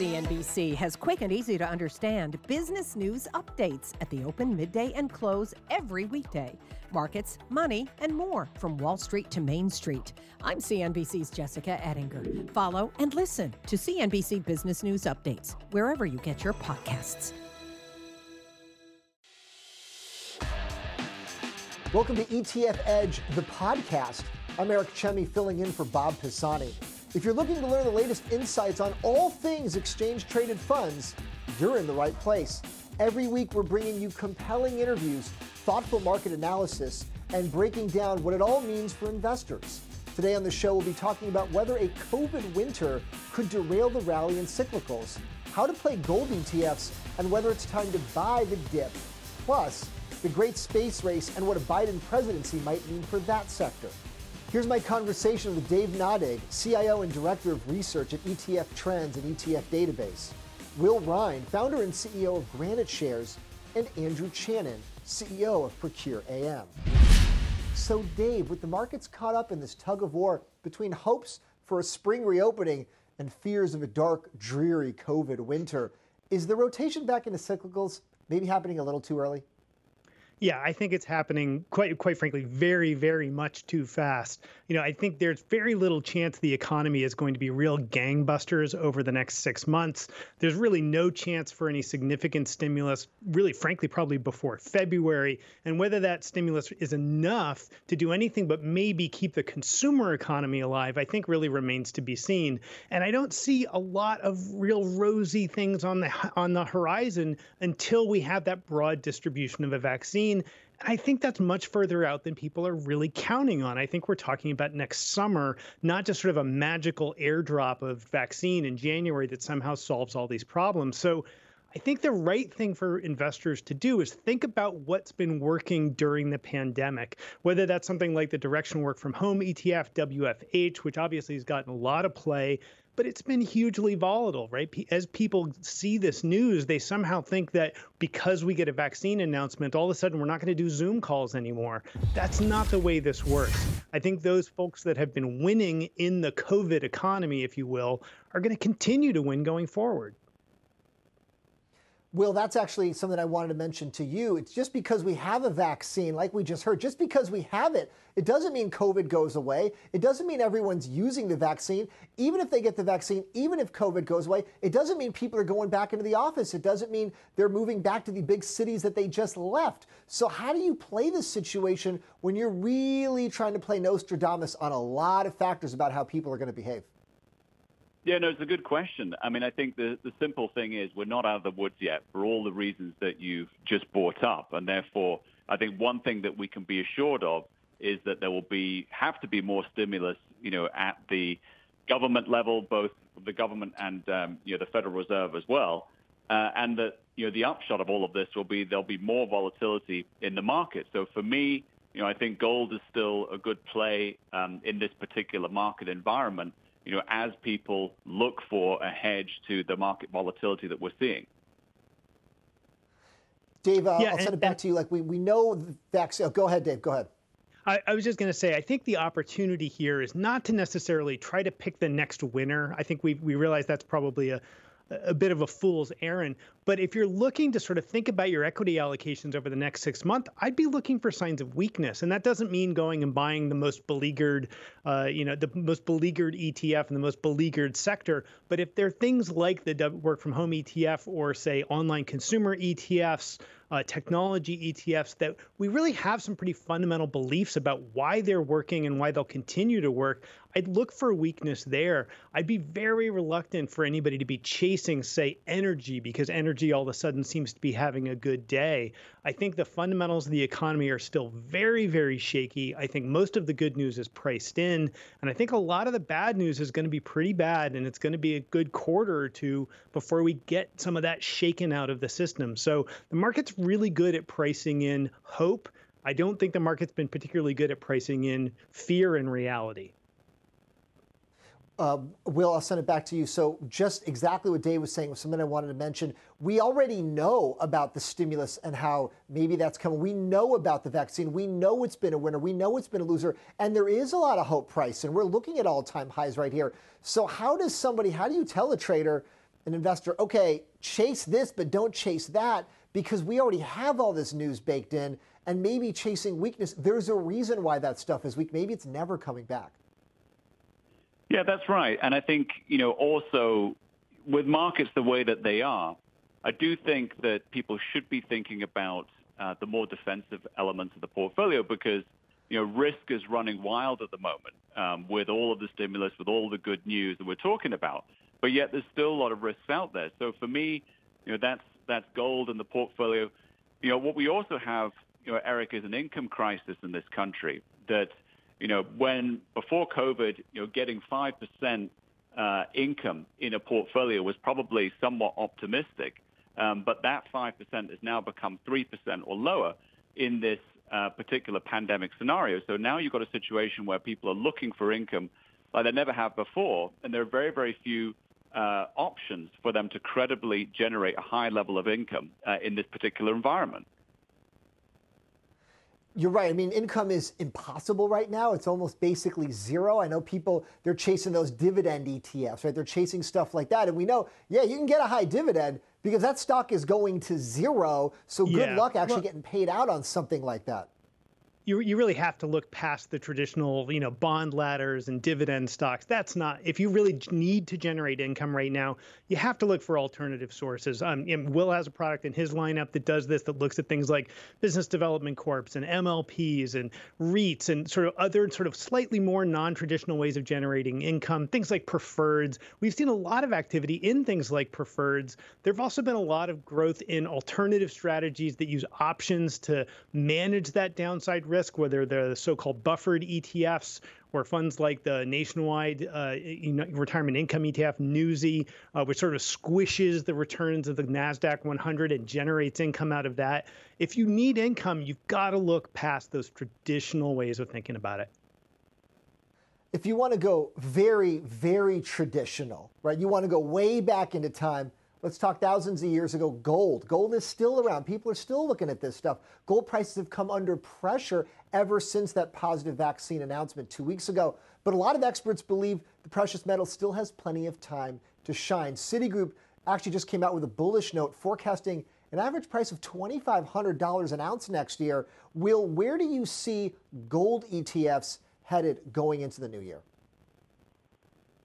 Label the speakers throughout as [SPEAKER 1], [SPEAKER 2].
[SPEAKER 1] CNBC has quick and easy to understand business news updates at the open, midday, and close every weekday. Markets, money, and more from Wall Street to Main Street. I'm CNBC's Jessica Ettinger. Follow and listen to CNBC Business News Updates wherever you get your podcasts.
[SPEAKER 2] Welcome to ETF Edge, the podcast. I'm Eric Chemi filling in for Bob Pisani. If you're looking to learn the latest insights on all things exchange traded funds, you're in the right place. Every week, we're bringing you compelling interviews, thoughtful market analysis, and breaking down what it all means for investors. Today on the show, we'll be talking about whether a COVID winter could derail the rally in cyclicals, how to play gold ETFs, and whether it's time to buy the dip. Plus, the great space race and what a Biden presidency might mean for that sector. Here's my conversation with Dave Nadig, CIO and Director of Research at ETF Trends and ETF Database, Will Rhind, founder and CEO of Granite Shares, and Andrew Chanin, CEO of Procure AM. So, Dave, with the markets caught up in this tug of war between hopes for a spring reopening and fears of a dark, dreary COVID winter, is the rotation back into cyclicals maybe happening a little too early?
[SPEAKER 3] Yeah, I think it's happening quite quite frankly very very much too fast. You know, I think there's very little chance the economy is going to be real gangbusters over the next 6 months. There's really no chance for any significant stimulus really frankly probably before February and whether that stimulus is enough to do anything but maybe keep the consumer economy alive, I think really remains to be seen. And I don't see a lot of real rosy things on the on the horizon until we have that broad distribution of a vaccine vaccine. I think that's much further out than people are really counting on. I think we're talking about next summer, not just sort of a magical airdrop of vaccine in January that somehow solves all these problems. So I think the right thing for investors to do is think about what's been working during the pandemic, whether that's something like the Direxion work from home ETF, WFH, which obviously has gotten a lot of play, but it's been hugely volatile, right? As people see this news, they somehow think that because we get a vaccine announcement, all of a sudden we're not going to do Zoom calls anymore. That's not the way this works. I think those folks that have been winning in the COVID economy, if you will, are going to continue to win going forward.
[SPEAKER 2] Will, that's actually something I wanted to mention to you. It's just because we have a vaccine, like we just heard, just because we have it, it doesn't mean COVID goes away. It doesn't mean everyone's using the vaccine. Even if they get the vaccine, even if COVID goes away, it doesn't mean people are going back into the office. It doesn't mean they're moving back to the big cities that they just left. So, how do you play this situation when you're really trying to play Nostradamus on a lot of factors about how people are going to behave?
[SPEAKER 4] Yeah, no, it's a good question. I mean, I think the, the simple thing is we're not out of the woods yet for all the reasons that you've just brought up. And therefore, I think one thing that we can be assured of is that there will be have to be more stimulus, you know, at the government level, both the government and um, you know the Federal Reserve as well, uh, and that you know the upshot of all of this will be there'll be more volatility in the market. So for me, you know, I think gold is still a good play um, in this particular market environment you know, as people look for a hedge to the market volatility that we're seeing.
[SPEAKER 2] Dave, uh, yeah, I'll send it back and, to you. Like we, we know the vaccine. Oh, go ahead, Dave. Go ahead.
[SPEAKER 3] I, I, was just going to say, I think the opportunity here is not to necessarily try to pick the next winner. I think we we realize that's probably a a bit of a fool's errand. But if you're looking to sort of think about your equity allocations over the next six months, I'd be looking for signs of weakness. And that doesn't mean going and buying the most beleaguered, uh, you know, the most beleaguered ETF and the most beleaguered sector. But if there are things like the work from home ETF or, say, online consumer ETFs, uh, technology ETFs that we really have some pretty fundamental beliefs about why they're working and why they'll continue to work. I'd look for weakness there. I'd be very reluctant for anybody to be chasing, say, energy because energy all of a sudden seems to be having a good day. I think the fundamentals of the economy are still very, very shaky. I think most of the good news is priced in. And I think a lot of the bad news is going to be pretty bad. And it's going to be a good quarter or two before we get some of that shaken out of the system. So the market's really good at pricing in hope. I don't think the market's been particularly good at pricing in fear and reality.
[SPEAKER 2] Uh, Will, I'll send it back to you. So, just exactly what Dave was saying was something I wanted to mention. We already know about the stimulus and how maybe that's coming. We know about the vaccine. We know it's been a winner. We know it's been a loser. And there is a lot of hope price. And we're looking at all time highs right here. So, how does somebody, how do you tell a trader, an investor, okay, chase this, but don't chase that because we already have all this news baked in and maybe chasing weakness. There's a reason why that stuff is weak. Maybe it's never coming back.
[SPEAKER 4] Yeah, that's right. And I think, you know, also with markets the way that they are, I do think that people should be thinking about uh, the more defensive elements of the portfolio because, you know, risk is running wild at the moment um, with all of the stimulus, with all the good news that we're talking about. But yet there's still a lot of risks out there. So for me, you know, that's that's gold in the portfolio. You know, what we also have, you know, Eric, is an income crisis in this country that you know, when before COVID, you know, getting 5% uh, income in a portfolio was probably somewhat optimistic. Um, but that 5% has now become 3% or lower in this uh, particular pandemic scenario. So now you've got a situation where people are looking for income like they never have before, and there are very, very few uh, options for them to credibly generate a high level of income uh, in this particular environment.
[SPEAKER 2] You're right. I mean, income is impossible right now. It's almost basically zero. I know people, they're chasing those dividend ETFs, right? They're chasing stuff like that. And we know, yeah, you can get a high dividend because that stock is going to zero. So good yeah. luck actually well, getting paid out on something like that
[SPEAKER 3] you, you really have to look past the traditional, you know, bond ladders and dividend stocks. That's not, if you really need to generate income right now, you have to look for alternative sources. Um, Will has a product in his lineup that does this, that looks at things like business development corps and MLPs and REITs and sort of other sort of slightly more non-traditional ways of generating income, things like preferreds. We've seen a lot of activity in things like preferreds. There have also been a lot of growth in alternative strategies that use options to manage that downside risk, whether they're the so-called buffered ETFs or funds like the nationwide uh, retirement income ETF, NUSI, uh, which sort of squishes the returns of the NASDAQ 100 and generates income out of that. If you need income, you've got to look past those traditional ways of thinking about it.
[SPEAKER 2] If you want to go very, very traditional, right? You want to go way back into time Let's talk thousands of years ago. Gold. Gold is still around. People are still looking at this stuff. Gold prices have come under pressure ever since that positive vaccine announcement two weeks ago. But a lot of experts believe the precious metal still has plenty of time to shine. Citigroup actually just came out with a bullish note forecasting an average price of $2,500 an ounce next year. Will, where do you see gold ETFs headed going into the new year?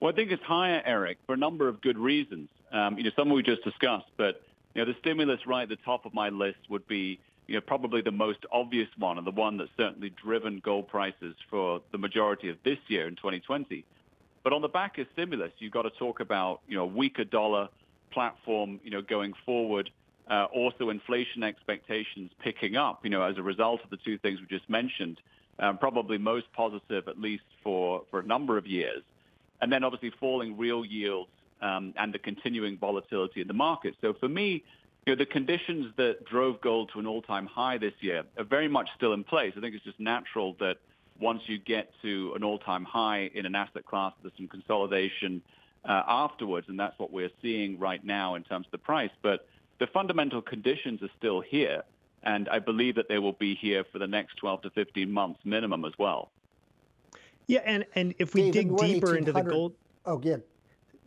[SPEAKER 4] Well, I think it's higher, Eric, for a number of good reasons. Um, you know, some we just discussed, but you know, the stimulus right at the top of my list would be, you know, probably the most obvious one and the one that's certainly driven gold prices for the majority of this year in 2020. But on the back of stimulus, you've got to talk about, you know, a weaker dollar platform, you know, going forward. Uh, also, inflation expectations picking up, you know, as a result of the two things we just mentioned. Um, probably most positive, at least for, for a number of years. And then obviously falling real yields um, and the continuing volatility in the market. So for me, you know, the conditions that drove gold to an all-time high this year are very much still in place. I think it's just natural that once you get to an all-time high in an asset class, there's some consolidation uh, afterwards, and that's what we're seeing right now in terms of the price. But the fundamental conditions are still here, and I believe that they will be here for the next 12 to 15 months minimum as well.
[SPEAKER 3] Yeah, and and if we David, dig deeper into the gold,
[SPEAKER 2] oh yeah,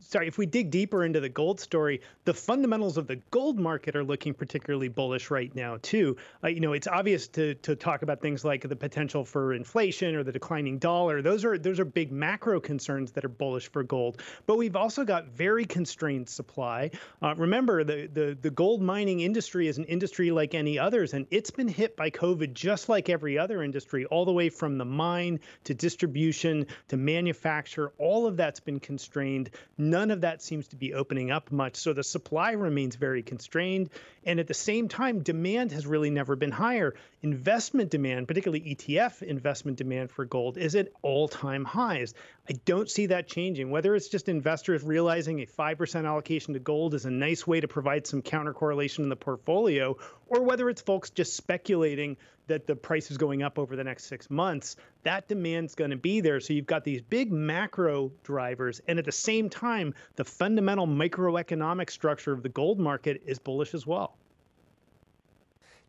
[SPEAKER 3] sorry, if we dig deeper into the gold story, the fundamentals of the gold market are looking particularly bullish right now too. Uh, you know, it's obvious to to talk about things like the potential for inflation or the declining dollar. Those are those are big macro concerns that are bullish for gold. But we've also got very constrained supply. Uh, remember, the, the the gold mining industry is an industry like any others, and it's been hit by COVID just like every other industry, all the way from the mine to distribution to manufacture. All of that's been constrained. None of that seems to be opening up much. So the supply remains very constrained. And at the same time, demand has really never been higher. Investment demand, particularly ETF investment demand for gold, is at all time highs. I don't see that changing. Whether it's just investors realizing a 5% allocation to gold is a nice way to provide some counter correlation in the portfolio, or whether it's folks just speculating that the price is going up over the next six months, that demand's going to be there. So you've got these big macro drivers. And at the same time, the fundamental microeconomic structure of the gold market is bullish as well.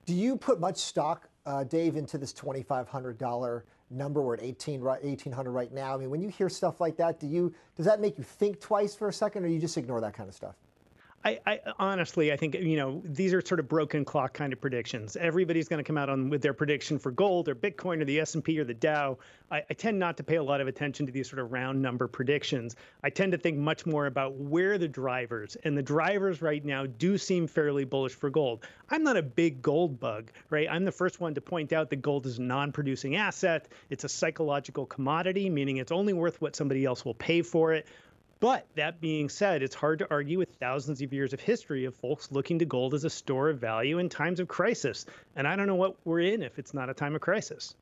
[SPEAKER 2] Do you put much stock, uh, Dave, into this $2,500 number. We're at 18, 1800 right now. I mean, when you hear stuff like that, do you does that make you think twice for a second, or you just ignore that kind of stuff?
[SPEAKER 3] I, I, honestly, I think you know these are sort of broken clock kind of predictions. Everybody's going to come out on with their prediction for gold or Bitcoin or the S and P or the Dow. I, I, tend not to pay a lot of attention to these sort of round number predictions. I tend to think much more about where the drivers and the drivers right now do seem fairly bullish for gold. I'm not a big gold bug, right? I'm the first one to point out that gold is a non-producing asset. It's a psychological commodity, meaning it's only worth what somebody else will pay for it. But that being said, it's hard to argue with thousands of years of history of folks looking to gold as a store of value in times of crisis. And I don't know what we're in if it's not a time of crisis.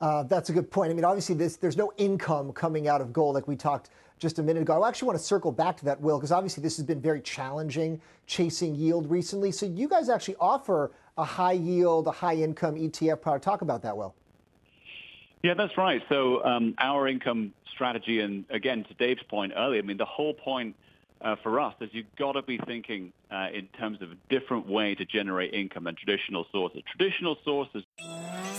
[SPEAKER 2] Uh, that's a good point. I mean, obviously, this, there's no income coming out of gold like we talked just a minute ago. I actually want to circle back to that, Will, because obviously this has been very challenging chasing yield recently. So you guys actually offer a high yield, a high income ETF product. Talk about that, Will.
[SPEAKER 4] Yeah, that's right. So um, our income strategy, and again, to Dave's point earlier, I mean, the whole point uh, for us is you've got to be thinking uh, in terms of a different way to generate income than traditional sources. Traditional sources.